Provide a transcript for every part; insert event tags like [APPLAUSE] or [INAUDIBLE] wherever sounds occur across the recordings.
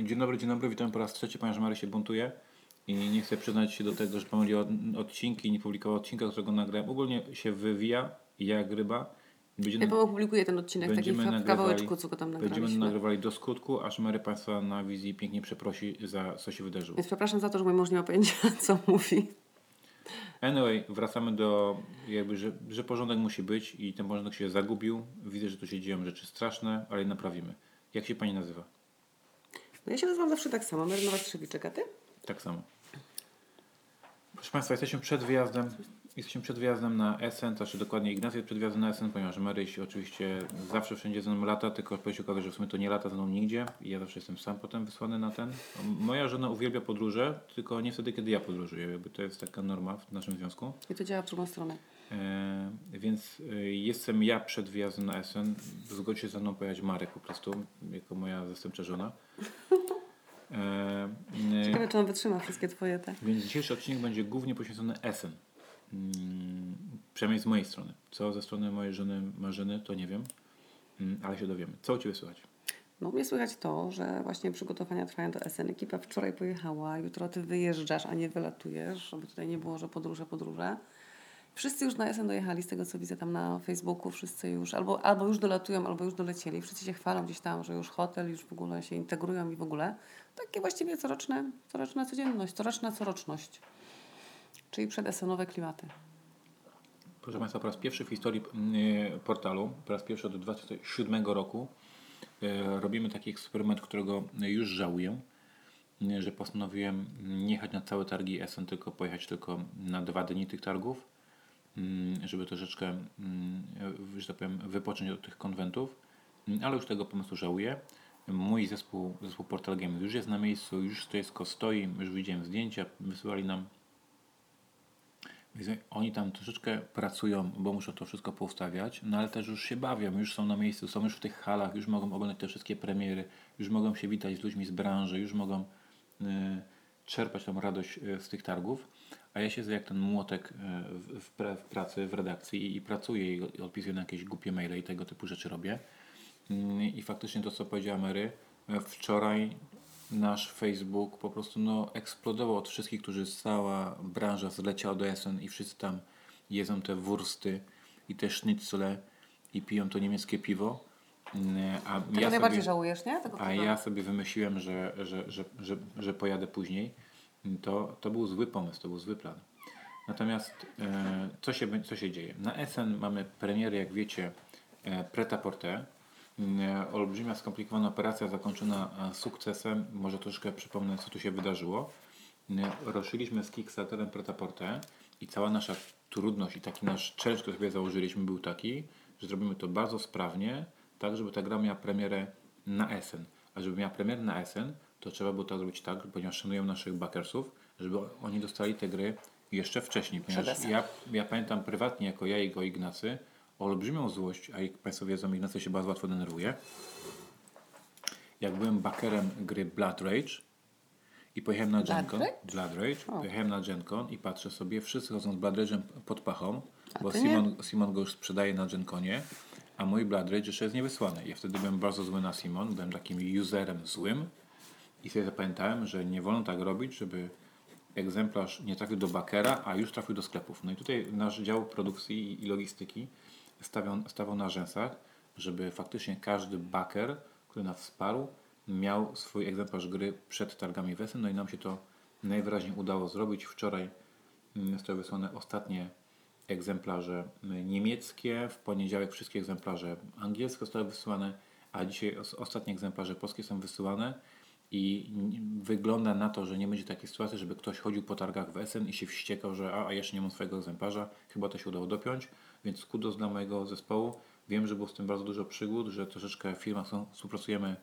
Dzień dobry, dzień dobry, witam po raz trzeci. Ponieważ Mary się buntuje i nie chce przyznać się do tego, że pomylił od- odcinki i nie publikował odcinka, którego nagrałem. Ogólnie się wywija jak ryba. Będziemy, Ja opublikuję ten odcinek taki będziemy w kawałeczku, co go tam będziemy nagraliśmy. nagrywali do skutku, aż Mary Państwa na wizji pięknie przeprosi za co się wydarzyło. Więc przepraszam za to, że mój mąż nie ma pojęcia, [LAUGHS] co mówi. Anyway, wracamy do jakby, że, że porządek musi być i ten porządek się zagubił. Widzę, że tu się dzieją rzeczy straszne, ale je naprawimy. Jak się Pani nazywa? No ja się nazywam zawsze tak samo, Marynowa Strzewiczek, a ty? Tak samo. Proszę Państwa, jesteśmy przed wyjazdem. Jesteśmy przed wyjazdem na Essen, znaczy dokładnie Ignacy jest przed wyjazdem na Essen, ponieważ Maryś oczywiście zawsze wszędzie ze mną lata, tylko po się okaże, że w sumie to nie lata ze mną nigdzie i ja zawsze jestem sam potem wysłany na ten. Moja żona uwielbia podróże, tylko nie wtedy, kiedy ja podróżuję. Jakby to jest taka norma w naszym związku. I to działa w drugą stronę. E, więc e, jestem ja przed wyjazdem na Essen. Zgodzi się ze mną pojechać Marek po prostu, jako moja zastępcza żona. E, Ciekawe, czy on wytrzyma wszystkie twoje te. więc dzisiejszy odcinek będzie głównie poświęcony Essen. Mm, przynajmniej z mojej strony. Co ze strony mojej żony Marzyny, to nie wiem, Mm, ale się dowiemy. Co u Ciebie słychać? No mnie słychać to, że właśnie przygotowania trwają do SN. Ekipa wczoraj pojechała, jutro ty wyjeżdżasz, a nie wylatujesz, żeby tutaj nie było, że podróże, podróże. Wszyscy już na SN dojechali, z tego co widzę tam na Facebooku, wszyscy już albo, albo już dolatują, albo już dolecieli. Wszyscy się chwalą gdzieś tam, że już hotel, już w ogóle się integrują i w ogóle. Takie właściwie coroczne, coroczna codzienność, coroczna coroczność. Czyli przedesenowe klimaty. Proszę Państwa, po raz pierwszy w historii mm, portalu, po raz pierwszy od 2007 roku e, robimy taki eksperyment, którego już żałuję, że postanowiłem nie jechać na całe targi Essen, tylko pojechać tylko na dwa dni tych targów, żeby troszeczkę, mm, że tak powiem, wypocząć od tych konwentów, Mm, ale już tego pomysłu żałuję. Mój zespół, zespół Portal Game już jest na miejscu, już stoisko stoi, już widziałem zdjęcia, wysyłali nam. Oni tam troszeczkę pracują, bo muszą to wszystko poustawiać, no ale też już się bawią, już są na miejscu, są już w tych halach, już mogą oglądać te wszystkie premiery, już mogą się witać z ludźmi z branży, już mogą y, czerpać tą radość y, z tych targów. A ja siedzę jak ten młotek y, w, w, pra- w pracy, w redakcji i, pracuję i odpisuję na jakieś głupie maile i tego typu rzeczy robię. Mm, I faktycznie to, co powiedziała Mary, e, wczoraj nasz Facebook po prostu no, eksplodował od wszystkich, którzy cała branża zleciała do Essen i wszyscy tam jedzą te wursty i te sznycle i piją to niemieckie piwo. Mm, A Tego ja najbardziej sobie, żałujesz, nie? Tego a ja sobie wymyśliłem, że, że, że, że, że pojadę później. To, to był zły pomysł, to był zły plan. Natomiast e, co, się, co się dzieje? Na Essen mamy premiery, jak wiecie, e, Pret-a-Porter. E, olbrzymia, skomplikowana operacja zakończona e, sukcesem. Może troszkę przypomnę, co tu się wydarzyło. E, Ruszyliśmy z Kickstarterem Pret-a-Porter i cała nasza trudność i taki nasz challenge, który sobie założyliśmy, był taki, że zrobimy to bardzo sprawnie, tak, żeby ta gra miała premierę na Essen. A żeby miała premierę na Essen, to trzeba było to zrobić tak, ponieważ szanują naszych backersów, żeby oni dostali te gry jeszcze wcześniej. Ponieważ ja, ja pamiętam prywatnie, jako ja i go Ignacy, olbrzymią złość, a jak Państwo wiedzą, Ignacy się bardzo łatwo denerwuje. Jak byłem backerem gry Blood Rage i pojechałem na Blood GenCon, Rage? Blood Rage, pojechałem na GenCon i patrzę sobie, wszyscy chodzą z Blood Rage'em pod pachą, bo ty nie? Simon, Simon go już sprzedaje na GenConie, a mój Blood Rage jeszcze jest niewysłany. Ja wtedy byłem bardzo zły na Simon, byłem takim userem złym i sobie zapamiętałem, że nie wolno tak robić, żeby egzemplarz nie trafił do bakera, a już trafił do sklepów. No i tutaj nasz dział produkcji i- logistyki stawiał, stawał na rzęsach, żeby faktycznie każdy baker, który nas wsparł, miał swój egzemplarz gry przed targami Wesy. No i nam się to najwyraźniej udało zrobić. Wczoraj mm, zostały wysłane ostatnie egzemplarze mm, niemieckie, w poniedziałek wszystkie egzemplarze angielskie zostały wysłane, a dzisiaj os- ostatnie egzemplarze polskie są wysyłane i wygląda na to, że nie będzie takiej sytuacji, żeby ktoś chodził po targach w Essen i się wściekał, że a, a jeszcze nie mam swojego egzemplarza, chyba to się udało dopiąć, więc kudos dla mojego zespołu. Wiem, że było z tym bardzo dużo przygód, że troszeczkę firma, współpracujemy,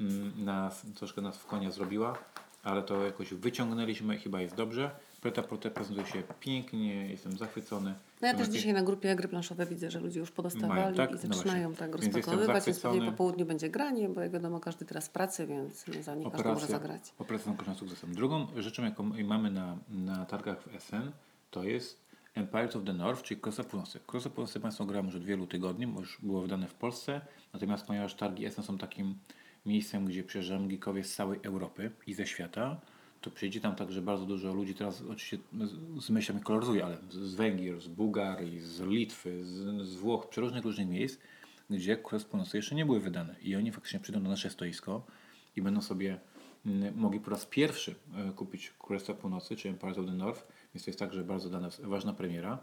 mm, nas, troszkę nas w konia zrobiła, ale to jakoś wyciągnęliśmy i chyba jest dobrze. Preta Prote prezentuje się pięknie, jestem zachwycony. No ja też dzisiaj na grupie gry planszowe widzę, że ludzie już podostawali Mają, tak? i No zaczynają właśnie. tak rozpakowywać, więc pewnie po południu będzie granie, bo jak wiadomo każdy teraz pracy, więc nie, za nie każdy może zagrać. Operacja zakończona sukcesem. Drugą rzeczą, jaką mamy na, na targach w Essen, to jest Empires of the North, czyli Krosa Północy. Krosa Północy Państwo grałem już od wielu tygodni, bo już było wydane w Polsce, natomiast ponieważ targi Essen są takim miejscem, gdzie przyjeżdżają geekowie z całej Europy i ze świata, to przyjdzie tam także bardzo dużo ludzi, teraz oczywiście z- myślami koloryzuję, ale z- Węgier, z Bułgarii, z Litwy, z, z Włoch, przeróżnych różnych miejsc, gdzie Królestwo jeszcze nie były wydane. I oni faktycznie przyjdą na nasze stoisko i będą sobie mm, mogli po raz pierwszy e, kupić Królestwo Północy, czy Empire of the North, więc to jest także bardzo dla nas ważna premiera.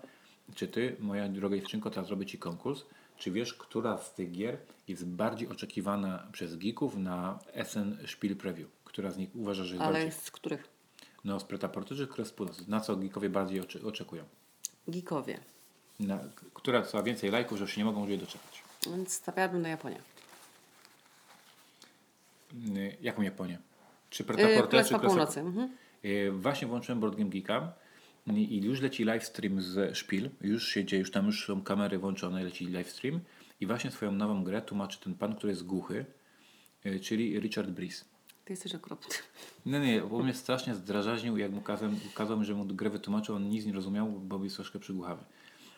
Czy ty, moja droga dziewczynko, teraz zrobię ci konkurs, czy wiesz, która z tych gier jest bardziej oczekiwana przez geeków na SN Spiel Preview? Która z nich uważa, że jest Ale bardziej... z których? No, z Pretaporty czy Północy? Na co geekowie bardziej oczy- oczekują? Geekowie. Na, która co więcej lajków, że się nie mogą ludzie doczekać? Więc stawiałabym na Japonię. Y, Jaką Japonię? Czy Yy, Pretaporte, czy Królestwa Królestwo Północy. Mhm. Y, Właśnie włączyłem Board Game Geeka y, i już leci livestream z Szpil. Już się dzieje, już tam już są kamery włączone, leci livestream. I właśnie swoją nową grę tłumaczy ten pan, który jest głuchy, y, czyli Richard Breeze. Ty jesteś okropny. Nie, nie, bo mnie strasznie zdrażaźnił, jak mu kazałem, kazał mi, że mu grę wytłumaczył, on nic nie rozumiał, bo jest troszkę przygłuchawy.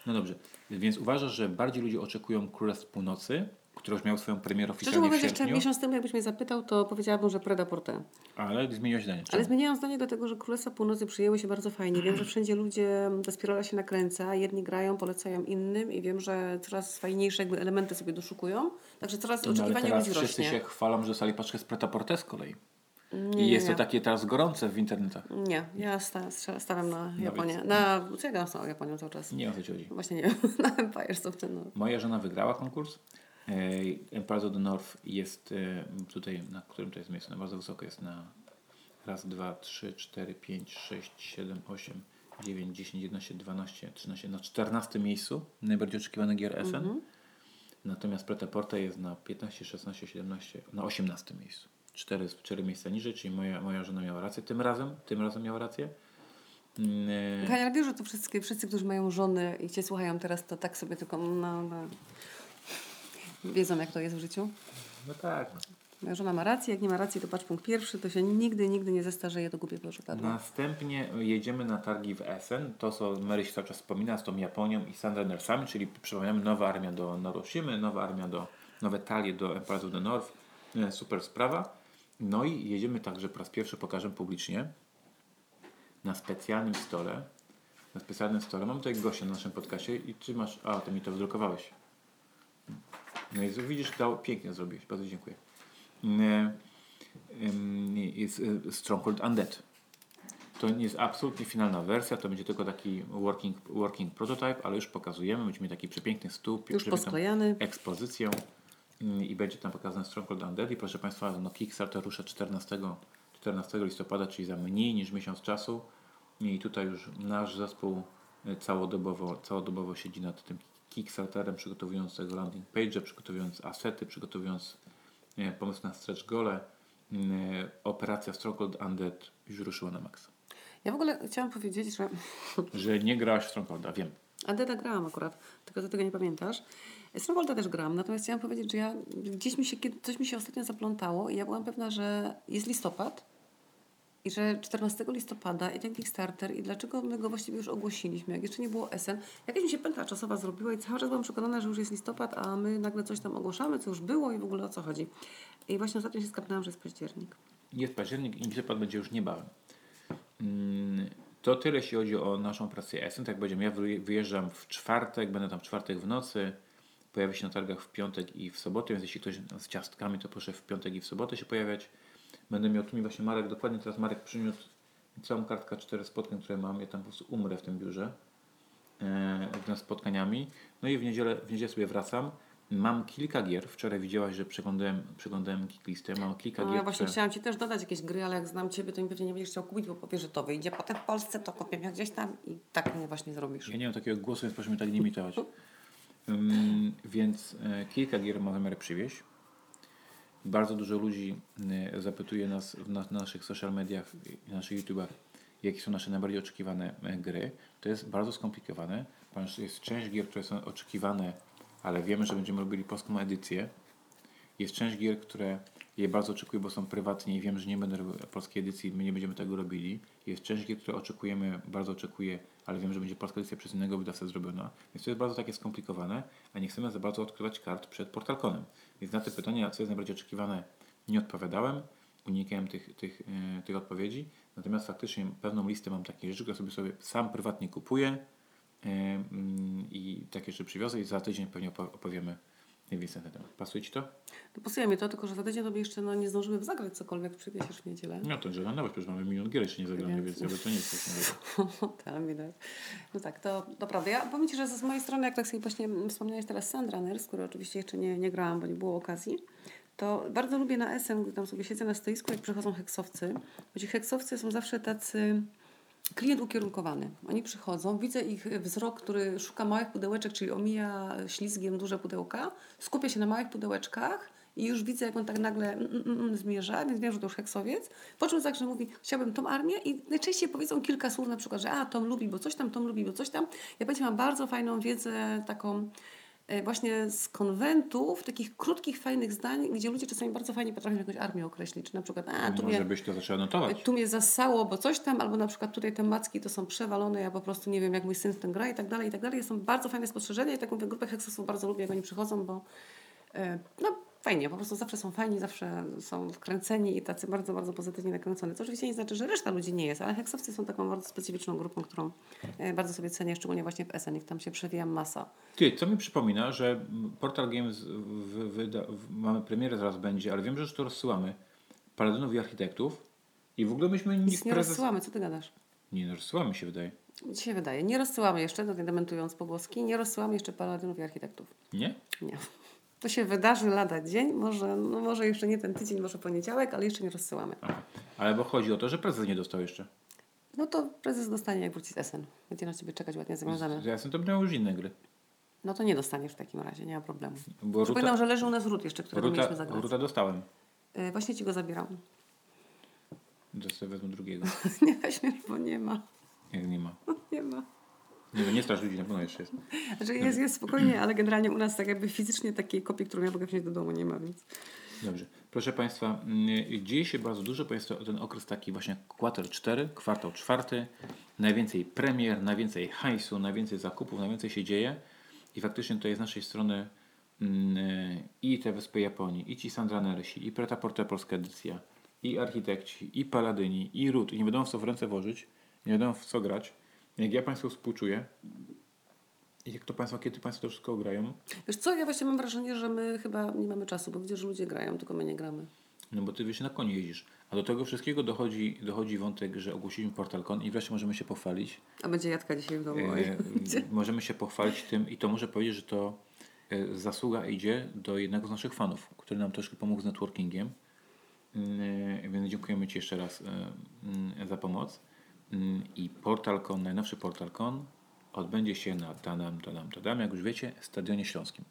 No dobrze, więc uważasz, że bardziej ludzie oczekują Królestw Północy, które już miało swoją premierę Szczerze oficjalnie w mówiąc, jeszcze miesiąc temu, jakbyś mnie zapytał, to powiedziałabym, że Preda Porte. ale zmieniłeś zdanie. Ale Czemu? zmieniałam zdanie do tego, że Królestwa Północy przyjęły się bardzo fajnie. Wiem, że wszędzie ludzie, ta spirala się nakręca, jedni grają, polecają innym i wiem, że coraz fajniejsze jakby elementy sobie doszukują. Także coraz No, ale oczekiwanie teraz ludzi wszyscy rośnie. się chwalą, że dostali paczkę z Pretaporte z kolei. Nie, I jest nie, to takie teraz gorące w internetach. Nie, ja sta, stawiam na Japonię. więc- Na, co ja gram z Japonią cały czas? Nie o co ci chodzi. Właśnie nie wiem, [LAUGHS] na Empires of North. Moja żona wygrała konkurs. E, Empire of the North jest e, tutaj, na którym to jest miejsce? Na bardzo wysoko jest na raz, dwa, trzy, cztery, pięć, sześć, siedem, osiem, dziewięć, dziesięć, jedenaście, dwanaście, trzynaście, na czternastym miejscu najbardziej oczekiwany gier SN. Natomiast Pretaporte jest na 15, 16, 17, na 18 miejscu. Cztery, cztery miejsca niżej, czyli moja, moja żona miała rację tym razem. Tym razem miała rację. Mm, e, Hania, ale wiesz, że to wszyscy, wszyscy, którzy mają żony i Cię słuchają teraz, to tak sobie tylko no, no, wiedzą, jak to jest w życiu. No tak. No. Moja żona ma rację, jak nie ma racji, to patrz punkt pierwszy, to się nigdy, nigdy nie zestarzeje, to głupie poszukadło. Następnie jedziemy na targi w Essen. To, co Mary się cały czas wspomina z tą Japonią i Sandanersami, czyli przypominamy nowa armia do Noroshimy, nowa armia do, nowe talie do Empire of the North. E, Super sprawa. No i jedziemy także po raz pierwszy, pokażę publicznie, na specjalnym stole. Na specjalnym stole. Mam tutaj gościa na naszym podcaście i ty masz... A, ty mi to wydrukowałeś. No i widzisz, to pięknie zrobiłeś. Bardzo dziękuję. Jest e, Stronghold Undead. To nie jest absolutnie finalna wersja, to będzie tylko taki working, working prototype, ale już pokazujemy. Będziemy taki przepiękny stół, Już posklejany. ekspozycją mm, i będzie tam pokazany Stronghold Undead. I proszę Państwa, no Kickstarter rusza 14, 14 listopada, czyli za mniej niż miesiąc czasu. I tutaj już nasz zespół e, całodobowo, całodobowo siedzi nad tym Kickstarterem, przygotowując tego landing page, przygotowując asety, przygotowując pomysł na stretch gole. Mm, Operacja Stronghold Undead już ruszyła na maksa. Ja w ogóle chciałam powiedzieć, że Że nie grałaś w Strongholda, wiem. Adeda grałam akurat, tylko ty tego nie pamiętasz. Strongholda też grałam, natomiast chciałam powiedzieć, że ja gdzieś mi się, coś mi się ostatnio zaplątało i ja byłam pewna, że jest listopad i że 14 listopada i ten Kickstarter i dlaczego my go właściwie już ogłosiliśmy, jak jeszcze nie było SN. Jakaś mi się pętla czasowa zrobiła i cały czas byłam przekonana, że już jest listopad, a my nagle coś tam ogłaszamy, co już było i w ogóle o co chodzi. I właśnie ostatnio się skapnęłam, że jest październik. Jest październik i listopad będzie już niebawem. Mm, To tyle, jeśli chodzi o naszą pracę Essen. Tak będziemy. Ja wyje- wyjeżdżam w czwartek, będę tam w czwartek w nocy. Pojawię się na targach w piątek i w sobotę, więc jeśli ktoś z ciastkami, to proszę w piątek i w sobotę się pojawiać. Będę miał tu mi właśnie Marek, dokładnie teraz Marek przyniósł całą kartkę cztery spotkań, które mam. Ja tam po prostu umrę w tym biurze e, spotkaniami. No i w niedzielę, w niedzielę sobie wracam. Mam kilka gier. Wczoraj widziałaś, że przeglądałem, przeglądałem listę. Mam kilka No, gier, ja właśnie które... chciałam Ci też dodać jakieś gry, ale jak znam Ciebie, to mi pewnie nie będziesz chciał kupić, bo powiesz, że to wyjdzie potem w Polsce, to kupię ja gdzieś tam i tak mnie właśnie zrobisz. Ja nie mam takiego głosu, więc proszę mnie tak nie imitować. Ym, [LAUGHS] więc e, kilka gier ma zamiar przywieźć. Bardzo dużo ludzi e, zapytuje nas na, na naszych social mediach i na naszych YouTubach, jakie są nasze najbardziej oczekiwane e, gry. To jest bardzo skomplikowane, ponieważ jest część gier, które są oczekiwane, ale wiemy, że będziemy robili polską edycję. Jest część gier, które je bardzo oczekuję, bo są prywatnie i wiem, że nie będę robił polskiej edycji, my nie będziemy tego robili. Jest część gier, które oczekujemy, bardzo oczekuję, ale wiem, że będzie polska edycja przez innego wydawcę zrobiona. Więc to jest bardzo takie skomplikowane, a nie chcemy za bardzo odkrywać kart przed portalkonem. Więc na te pytania, co jest najbardziej oczekiwane nie odpowiadałem, unikałem tych, tych, e, tych odpowiedzi. Natomiast faktycznie pewną listę mam takich rzeczy, które sobie, sobie sam prywatnie kupuję e, mm, i takie rzeczy przywiozę i za tydzień pewnie opo- opowiemy mniej więcej na temat. Pasuje Ci to? To pasuje mi to, tylko że za tydzień tobie jeszcze no, nie zdążymy zagrać cokolwiek, przywiesiesz w niedzielę. No to, że na nowość, przecież mamy milion gier jeszcze nie zagrane, Więc- więc to nie jest coś nowego. [LAUGHS] Tam widać. No tak, to, to prawda. Ja powiem Ci, że z mojej strony, jak tak sobie właśnie wspomniałeś teraz Sandra Ners, który oczywiście jeszcze nie, nie grałam, bo nie było okazji, to bardzo lubię na SN, gdy tam sobie siedzę na stoisku, jak przychodzą heksowcy. Bo ci heksowcy są zawsze tacy klient ukierunkowany. Oni przychodzą, widzę ich wzrok, który szuka małych pudełeczek, czyli omija ślizgiem duże pudełka, skupia się na małych pudełeczkach i już widzę, jak on tak nagle mm, mm, mm, zmierza, więc wiem, że to już heksowiec. Po czym także mówi, chciałbym tą armię i najczęściej powiedzą kilka słów, na przykład, że a, Tom lubi, bo coś tam, Tom lubi, bo coś tam. Ja będzie mam bardzo fajną wiedzę taką właśnie z konwentów, takich krótkich, fajnych zdań, gdzie ludzie czasami bardzo fajnie potrafią jakąś armię określić, czy na przykład, a, tu mnie... Może byś to zaczęła notować. Tu mnie zasało, bo coś tam, albo na przykład tutaj te macki to są przewalone, ja po prostu nie wiem, jak mój syn w tym gra i tak dalej, i tak dalej. Są bardzo fajne spostrzeżenia i taką grupę heksosów bardzo lubię, jak oni przychodzą, bo e, no fajnie, po prostu zawsze są fajni, zawsze są wkręceni i tacy bardzo, bardzo pozytywnie nakręcone. Co oczywiście nie znaczy, że reszta ludzi nie jest, ale heksowcy są taką bardzo specyficzną grupą, którą e, bardzo sobie cenię, szczególnie właśnie w SN, tam się przewija masa. Ty, co mi przypomina, że Portal Games w, wyda, w, mamy premierę zaraz będzie, ale wiem, że już to rozsyłamy. Paladynów i architektów. I w ogóle myśmy Nic nikt nie prezes... rozsyłamy, co ty gadasz? Nie, no, rozsyłamy się wydaje. Mi się wydaje. Nie rozsyłamy jeszcze, tutaj dementując pogłoski, nie rozsyłamy jeszcze paladynów i architektów. Nie? Nie. To się wydarzy lada dzień, może, no może jeszcze nie ten tydzień, może poniedziałek, ale jeszcze nie rozsyłamy. Aha. Ale bo chodzi o to, że prezes nie dostał jeszcze. No to prezes dostanie, jak wróci z SN. Będzie na ciebie czekać ładnie zawiązane. Ja jestem to miał już inne gry. No to nie dostaniesz w takim razie, nie ma problemu. Bo Przypominam, Ruta, że leży u nas ród jeszcze, którego Ruta, mieliśmy zagrać. Ruta dostałem. Y, właśnie ci go zabieram. To sobie wezmę drugiego. [LAUGHS] nie weźmiesz, bo nie ma. Jak nie ma. [LAUGHS] Nie ma. Nie, nie strasz ludzi, na pewno jeszcze jest. Znaczy jest, jest spokojnie, ale generalnie u nas tak jakby fizycznie takiej kopii, którą ja mogę wziąć do domu, nie ma, więc... Dobrze. Proszę Państwa, mm, dzieje się bardzo dużo, bo jest to ten okres taki właśnie quarter 4, kwartał czwarty. Najwięcej premier, najwięcej hajsu, najwięcej zakupów, najwięcej się dzieje. I faktycznie tutaj z naszej strony mm, i te Wyspy Japonii, i ci Sandranersi, i Preta Porte Polska Edycja, i architekci, i paladyni, i ród. I nie wiadomo w co w ręce włożyć, nie wiadomo w co grać. Jak ja Państwu współczuję, i jak to Państwo, kiedy Państwo to wszystko grają, Wiesz co, ja właśnie mam wrażenie, że my chyba nie mamy czasu, bo widzę, że ludzie grają, tylko my nie gramy. No bo ty wiesz, na koniu jeździsz. A do tego wszystkiego dochodzi, dochodzi wątek, że ogłosiliśmy PortalCon i wreszcie możemy się pochwalić. A będzie Jadka dzisiaj w domu. E, możemy się pochwalić tym i to muszę powiedzieć, że to e, zasługa idzie do jednego z naszych fanów, który nam troszkę pomógł z networkingiem. Mm, e, Więc dziękujemy Ci jeszcze raz e, mm, za pomoc. Mm, I PortalCon, najnowszy PortalCon odbędzie się na Tadam, Tadam, Tadam, jak już wiecie, Stadionie Śląskim.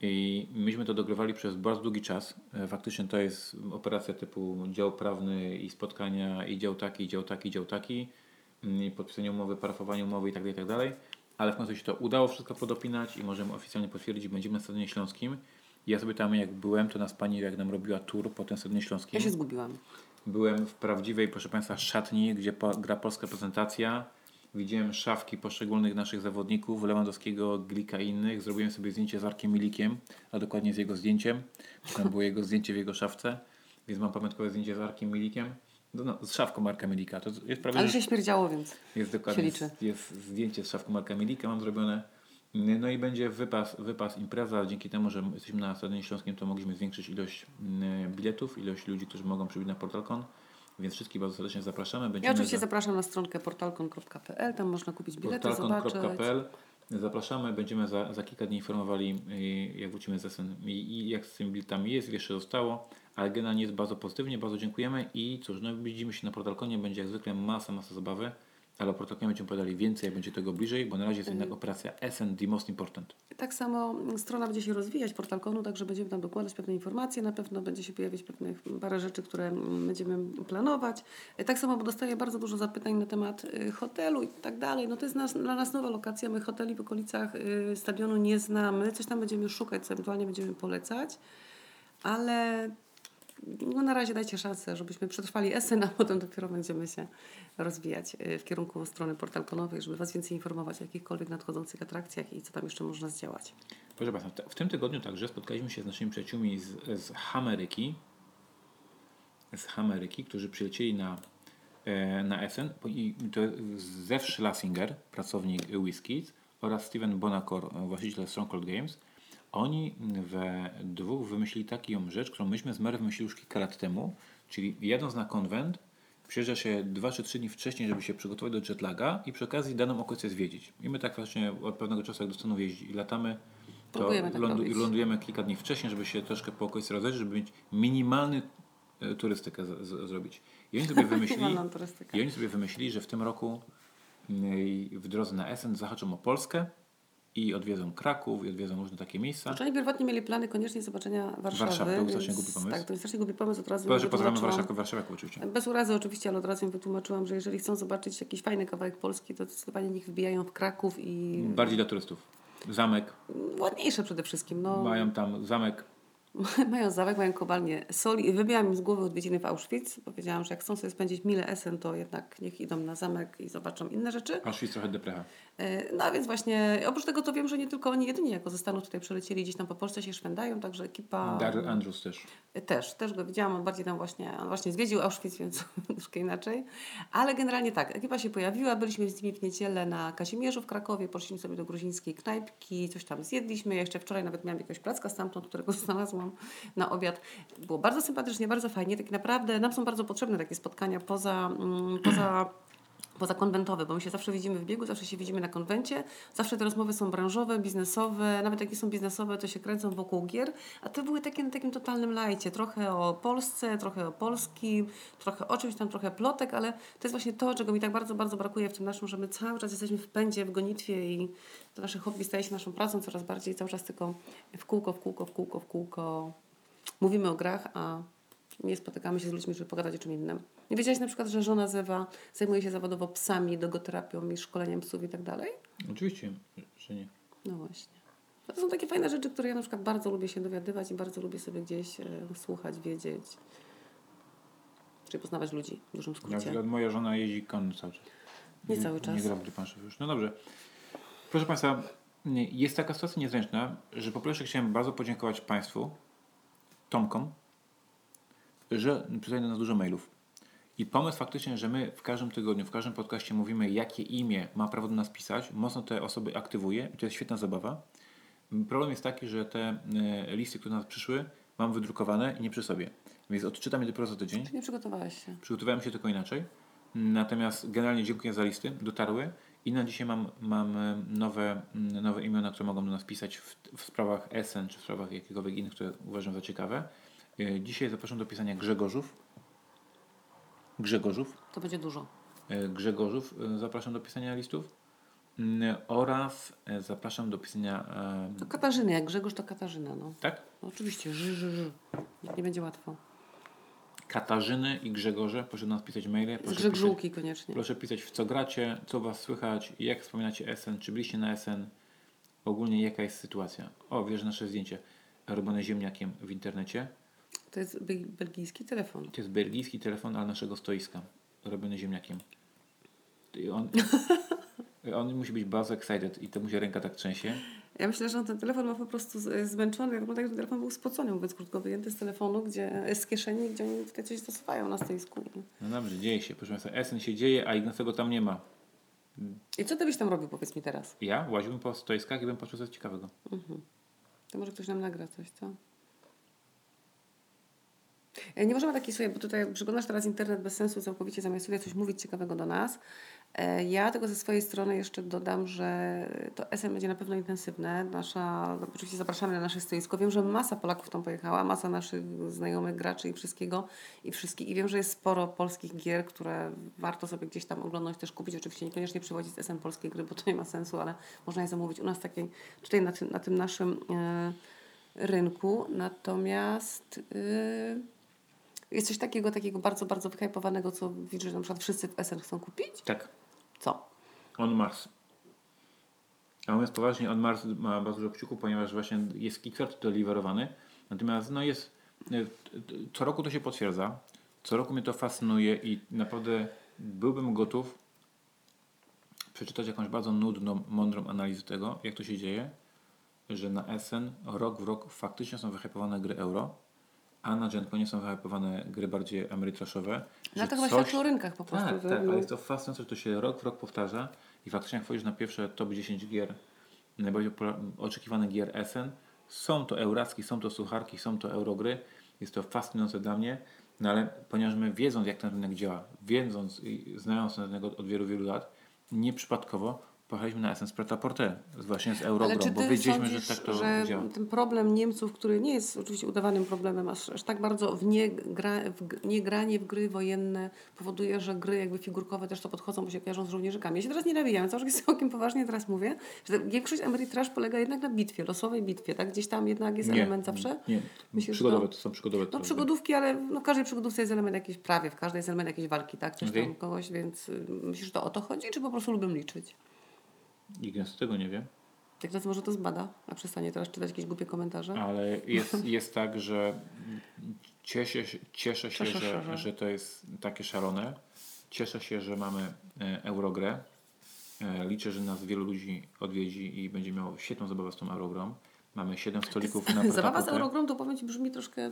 I myśmy to dogrywali przez bardzo długi czas. E, Faktycznie to jest operacja typu dział prawny i spotkania, i dział taki, i dział taki, i dział taki, mm, i podpisanie umowy, parafowanie umowy i tak dalej, i tak. Ale w końcu się to udało wszystko podopinać i możemy oficjalnie potwierdzić, będziemy na Stadionie Śląskim. Ja sobie tam jak byłem, to nas pani jak nam robiła tour po tym Stadionie Śląskim. Ja się zgubiłam. Byłem w prawdziwej, proszę Państwa, szatni, gdzie po, gra polska prezentacja. Widziałem szafki poszczególnych naszych zawodników, Lewandowskiego, Glika i innych. Zrobiłem sobie zdjęcie z Arkiem Milikiem, a dokładnie z jego zdjęciem. Tam było jego zdjęcie w jego szafce, więc mam pamiątkowe zdjęcie z Arkiem Milikiem. No, no, z szafką Marka Milika. To jest prawie, Ale się śmierdziało, więc jest dokładnie się liczy. jest zdjęcie z szafką Marka Milika, mam zrobione. No i będzie wypas, wypas impreza. Dzięki temu, że jesteśmy na Stadionie Śląskim, to mogliśmy zwiększyć ilość mm, biletów, ilość ludzi, którzy mogą przybyć na PortalCon. Więc wszystkich bardzo serdecznie zapraszamy. Ja Będziemy oczywiście za- zapraszam na stronkę portalkon.pl, tam można kupić bilety, portalkon.pl Zapraszamy, będziemy za, za kilka dni informowali, y, jak wrócimy z SN i, i jak z tymi biletami jest, jeszcze zostało, ale generalnie jest bardzo pozytywnie, bardzo dziękujemy i cóż, no widzimy się na Portalkonie, będzie jak zwykle masa, masa zabawy, ale o Portalkonie będziemy podali więcej, jak będzie tego bliżej, bo na razie jest jednak operacja SN, the most important. Tak samo strona będzie się rozwijać, portalkonu, także będziemy tam dokładać pewne informacje, na pewno będzie się pojawiać pewnych parę rzeczy, które będziemy planować. E, Tak samo, bo dostaję bardzo dużo zapytań na temat y, hotelu i tak dalej. No to jest nas, dla nas nowa lokacja, my hoteli w okolicach y, stadionu nie znamy, coś tam będziemy szukać, co ewentualnie będziemy polecać, ale no na razie dajcie szansę, żebyśmy przetrwali SN, a potem dopiero będziemy się rozwijać y, w kierunku strony portalkonowej, żeby Was więcej informować o jakichkolwiek nadchodzących atrakcjach i co tam jeszcze można zdziałać. Proszę Państwa, w tym tygodniu także spotkaliśmy się z naszymi przyjaciółmi z, z Ameryki z Ameryki, którzy przylecieli na, e, na Essen i to Zew Schlesinger, pracownik Whiskies oraz Steven Bonacor, e, właściciel Stronghold Games. Oni we dwóch wymyślili taką rzecz, którą myśmy z Mary wymyślili już kilka lat temu, czyli jadąc na konwent, przyjeżdża się 2 czy 3 dni wcześniej, żeby się przygotować do jetlaga i przy okazji daną okolice zwiedzić. I my tak właśnie od pewnego czasu, jak do Stanów jeździ, latamy, to Próbujemy tak lądu, robić. lądujemy kilka dni wcześniej, żeby się troszkę po okolicy rozejrzeć, żeby mieć minimalny e, turystykę z, z, zrobić. I oni sobie [LAUGHS] wymyślili, i oni sobie wymyślili, że w tym roku mm, w drodze na Essen zahaczą o Polskę i odwiedzą Kraków i odwiedzą różne takie miejsca. Znaczy oni pierwotnie mieli plany koniecznie zobaczenia Warszawy. Warszawy, to strasznie głupi pomysł. Tak, to jest strasznie głupi pomysł. Od razu pozdrawiamy wytłumaczyłam- Warszawiaków, Warszawiaków oczywiście. Bez urazy oczywiście, ale od razu im wytłumaczyłam, że jeżeli chcą zobaczyć jakiś fajny kawałek Polski, to zdecydowanie niech wbijają w Kraków i Bardziej dla turystów. Zamek, ładniejsze przede wszystkim. No, mają tam zamek, [LAUGHS] mają zamek, mają kobalnię soli. Wybiłam im z głowy odwiedziny w Auschwitz. Powiedziałam, że jak chcą sobie spędzić mile Essen, to jednak niech idą na zamek i zobaczą inne rzeczy. Auschwitz trochę deprecha. E, No a więc właśnie, oprócz tego to wiem, że nie tylko oni jedyni jako ze Stanów tutaj przylecieli, gdzieś tam po Polsce się szwędają, także ekipa... Daryl Andrews też. Też, też go widziałam, on bardziej tam właśnie, on właśnie zwiedził Auschwitz, więc [LAUGHS] troszkę inaczej. Ale generalnie tak, ekipa się pojawiła, byliśmy z nimi w niedzielę na Kazimierzu w Krakowie, poszliśmy sobie do gruzińskiej knajpki, coś tam zjedliśmy. Ja jeszcze wczoraj nawet miałam jakiegoś placka stamtąd, którego [LAUGHS] znalazłam na obiad. Było bardzo sympatycznie, bardzo fajnie, tak naprawdę nam są bardzo potrzebne takie spotkania poza, mm, poza pozakonwentowe, bo my się zawsze widzimy w biegu, zawsze się widzimy na konwencie, zawsze te rozmowy są branżowe, biznesowe, nawet jak nie są biznesowe, to się kręcą wokół gier, a to były takie na takim totalnym lajcie, trochę o Polsce, trochę o Polskim, trochę o czymś tam, trochę plotek, ale to jest właśnie to, czego mi tak bardzo, bardzo brakuje w tym naszym, że my cały czas jesteśmy w pędzie, w gonitwie i to nasze hobby staje się naszą pracą coraz bardziej, cały czas tylko w kółko, w kółko, w kółko, w kółko. Mówimy o grach, a nie spotykamy się z ludźmi, żeby pogadać o czym innym. Nie wiedziałaś na przykład, że żona Zewa zajmuje się zawodowo psami, dogoterapią i szkoleniem psów i tak dalej? Oczywiście, że nie. No właśnie. To są takie fajne rzeczy, które ja na przykład bardzo lubię się dowiadywać i bardzo lubię sobie gdzieś e, słuchać, wiedzieć. Czyli poznawać ludzi w dużym Na skrócie. przykład moja żona jeździ konno cały czas. Nie cały czas. Nie gra w dypanszów już. No dobrze. Proszę Państwa, jest taka sytuacja niezręczna, że po pierwsze chciałem bardzo podziękować Państwu, Tomkom, że przyznaje do nas dużo mailów. I pomysł faktycznie, że my w każdym tygodniu, w każdym podcaście mówimy, jakie imię ma prawo do nas pisać, mocno te osoby aktywuje i to jest świetna zabawa. Problem jest taki, że te e, listy, które do nas przyszły, mam wydrukowane i nie przy sobie. Więc odczytam je dopiero za tydzień. Nie przygotowałeś się. Przygotowałem się tylko inaczej. Natomiast generalnie dziękuję za listy, dotarły i na dzisiaj mam, mam e, nowe, nowe imiona, które mogą do nas pisać w, w sprawach Essen czy w sprawach jakichkolwiek innych, które uważam za ciekawe. E, Dzisiaj zapraszam do pisania Grzegorzów. Grzegorzów. To będzie dużo. E, Grzegorzów e, zapraszam do pisania listów. Mm, Oraz zapraszam do pisania. To Katarzyny, jak Grzegorz to Katarzyna, no. Tak? no oczywiście, ży, ży, ży. Nie będzie łatwo. Katarzyny i Grzegorze. Proszę do nas pisać maile. Z Proszę pisać- Grzegżółki koniecznie. Proszę pisać w co gracie, co was słychać, jak wspominacie Essen, czy byliście na Essen, ogólnie jaka jest sytuacja. O, wiesz, nasze zdjęcie robione ziemniakiem w internecie. To jest bel- belgijski telefon. To jest belgijski telefon, ale naszego stoiska, robiony ziemniakiem. I on, [LAUGHS] on musi być bardzo excited i to mu się ręka tak trzęsie. Ja myślę, że on ten telefon ma po prostu z- zmęczony. Ja wygląda, jak ten telefon był spocony, mówiąc krótko, wyjęty z telefonu, gdzie, z kieszeni, gdzie oni tutaj coś zasuwają na stoisku. No dobrze, dzieje się. Proszę Państwa, Essen się dzieje, a Ignacego tam nie ma. I co ty byś tam robił, powiedz mi teraz? Ja łaziłbym po stoiskach i bym patrzył coś ciekawego. To może ktoś nam nagra coś, co? E, Nie możemy takiej sobie, bo tutaj przeglądasz teraz internet bez sensu całkowicie, zamiast sobie coś mówić ciekawego do nas. E, Ja tego ze swojej strony jeszcze dodam, że to SM będzie na pewno intensywne. Nasza, no, oczywiście zapraszamy na nasze stoisko. Wiem, że masa Polaków tam pojechała, masa naszych znajomych graczy i wszystkiego. I, wszystkich. I wiem, że jest sporo polskich gier, które warto sobie gdzieś tam oglądać, też kupić. Oczywiście niekoniecznie przywozić z SM polskie gry, bo to nie ma sensu, ale można je zamówić u nas takiej, tutaj na tym, na tym naszym e, rynku. Natomiast y, jest coś takiego, takiego bardzo, bardzo wyhypowanego, co widzę, że na przykład wszyscy w SN chcą kupić. Tak, Co? On Mars. A mówiąc poważnie, On Mars ma bardzo dużo kciuków, ponieważ właśnie jest Kickstarter deliverowany. Natomiast no jest, e, co roku to się potwierdza. Co roku mnie to fascynuje i naprawdę byłbym gotów przeczytać jakąś bardzo nudną, mądrą analizę tego, jak to się dzieje, że na SN rok w rok faktycznie są wyhypowane gry euro a na GenConie są wyhypowane gry bardziej emerytraszowe. No to chyba coś- świadczy o rynkach po prostu. Tak, tak, ale jest to fascynujące, że to się rok w rok powtarza i faktycznie jak wchodzisz na pierwsze top 10 gier, najbardziej oczekiwane gier SN, są to euracki, są to sucharki, są to eurogry, jest to fascynujące dla mnie, no ale ponieważ my wiedząc jak ten rynek działa, wiedząc i znając ten rynek od, od wielu, wielu lat, nieprzypadkowo pojechaliśmy na SN z Preta-Porter, właśnie z czy bo wiedzieliśmy, sądzisz, że tak to że działa. ten problem Niemców, który nie jest oczywiście udawanym problemem, aż, aż tak bardzo w nie, gra, w g- nie granie w gry wojenne powoduje, że gry jakby figurkowe też to podchodzą, bo się kojarzą z żołnierzykami. Ja się teraz nie nawijam, cały czas [LAUGHS] całkiem poważnie teraz mówię, że większość Ameritraż polega jednak na bitwie, losowej bitwie, tak? Gdzieś tam jednak jest element zawsze. Nie, Myślisz, przygodowe, że to są przygodowe. No przygodówki, ale no, w każdej przygodówce jest element jakiejś, prawie w każdej jest element jakiejś walki, tak? Coś Okej. tam kogoś, więc y, myślisz, że to o to chodzi, czy po prostu lubię liczyć? Z tego nie wie. Tak teraz może to zbada, a przestanie teraz czytać jakieś głupie komentarze. Ale jest, jest tak, że cieszę się, cieszę się, Cieszę że, że- że to jest takie szalone. Cieszę się, że mamy e, Eurogrę. E, Liczę, że nas wielu ludzi odwiedzi i będzie miało świetną zabawę z tą Eurogrą. Mamy 7 stolików na [LAUGHS] Zabawa z. Eurogrom to powiem Ci brzmi troszkę...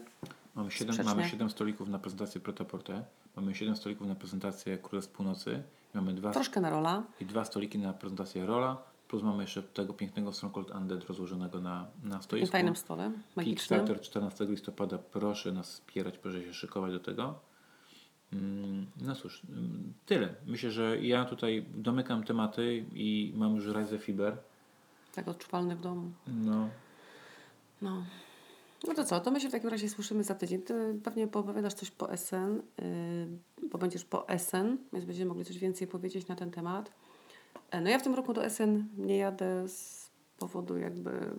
Mamy 7, sprzecznie. mamy 7 stolików na prezentację Pretaporte. Mamy 7 stolików na prezentację Królestw Północy. Mamy dwa, Troszkę na rola. i dwa stoliki na prezentację Rola. Plus mamy jeszcze tego pięknego Stronghold Undead rozłożonego na, na stoisku. fajnym stole, magicznym. Kickstarter 14 listopada. Proszę nas wspierać, proszę się szykować do tego. Mm, No cóż, mm, tyle. Myślę, że ja tutaj domykam tematy i mam już Rise Fiber. Tak odczuwalny w domu. No, No. No to co, to my się w takim razie słyszymy za tydzień. Ty pewnie poopowiadasz coś po SN, yy, bo będziesz po SN, więc będziemy mogli coś więcej powiedzieć na ten temat. E, No ja w tym roku do SN nie jadę z powodu jakby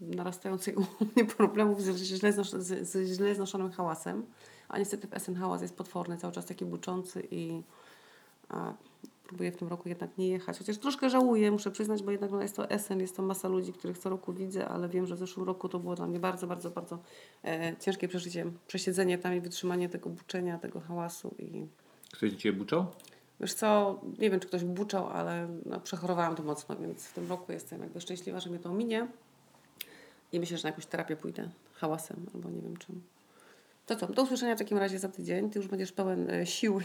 narastających [LAUGHS] u mnie problemów ze źle, z, z źle znoszonym hałasem. A niestety w SN hałas jest potworny, cały czas taki buczący i a, próbuję w tym roku jednak nie jechać. Chociaż troszkę żałuję, muszę przyznać, bo jednak no, jest to SN, jest to masa ludzi, których co roku widzę, ale wiem, że w zeszłym roku to było dla mnie bardzo, bardzo, bardzo e, ciężkie przeżycie. Przesiedzenie tam i wytrzymanie tego buczenia, tego hałasu i ktoś Cię buczał? Wiesz co, nie wiem, czy ktoś buczał, ale no, przechorowałam to mocno, więc w tym roku jestem jakby szczęśliwa, że mnie to minie. I myślę, że na jakąś terapię pójdę hałasem albo nie wiem czym. To co, do usłyszenia w takim razie za tydzień. Ty już będziesz pełen e, siły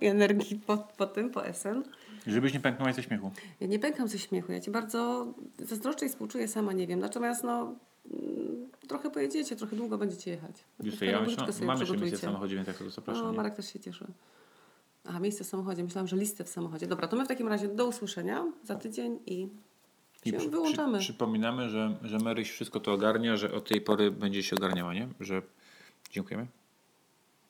i [LAUGHS] energii po, po tym, po SN. Żebyś nie pęknąłeś ze śmiechu. Ja nie pękam ze śmiechu, ja Ci bardzo zazdroszczę i współczuję, sama nie wiem. Natomiast no, mm, trochę pojedziecie, trochę długo będziecie jechać. Co, Fajną ja myślę, mamy jeszcze miejsce w samochodzie, więc jak to zapraszam. No, nie? Marek też się cieszy. Aha, miejsce w samochodzie. Myślałam, że listę w samochodzie. Dobra, to my w takim razie do usłyszenia za tydzień i, I się przy- wyłączamy. Przy, przypominamy, że, że Maryś wszystko to ogarnia, że od tej pory będzie się ogarniała, nie? Że dziękujemy.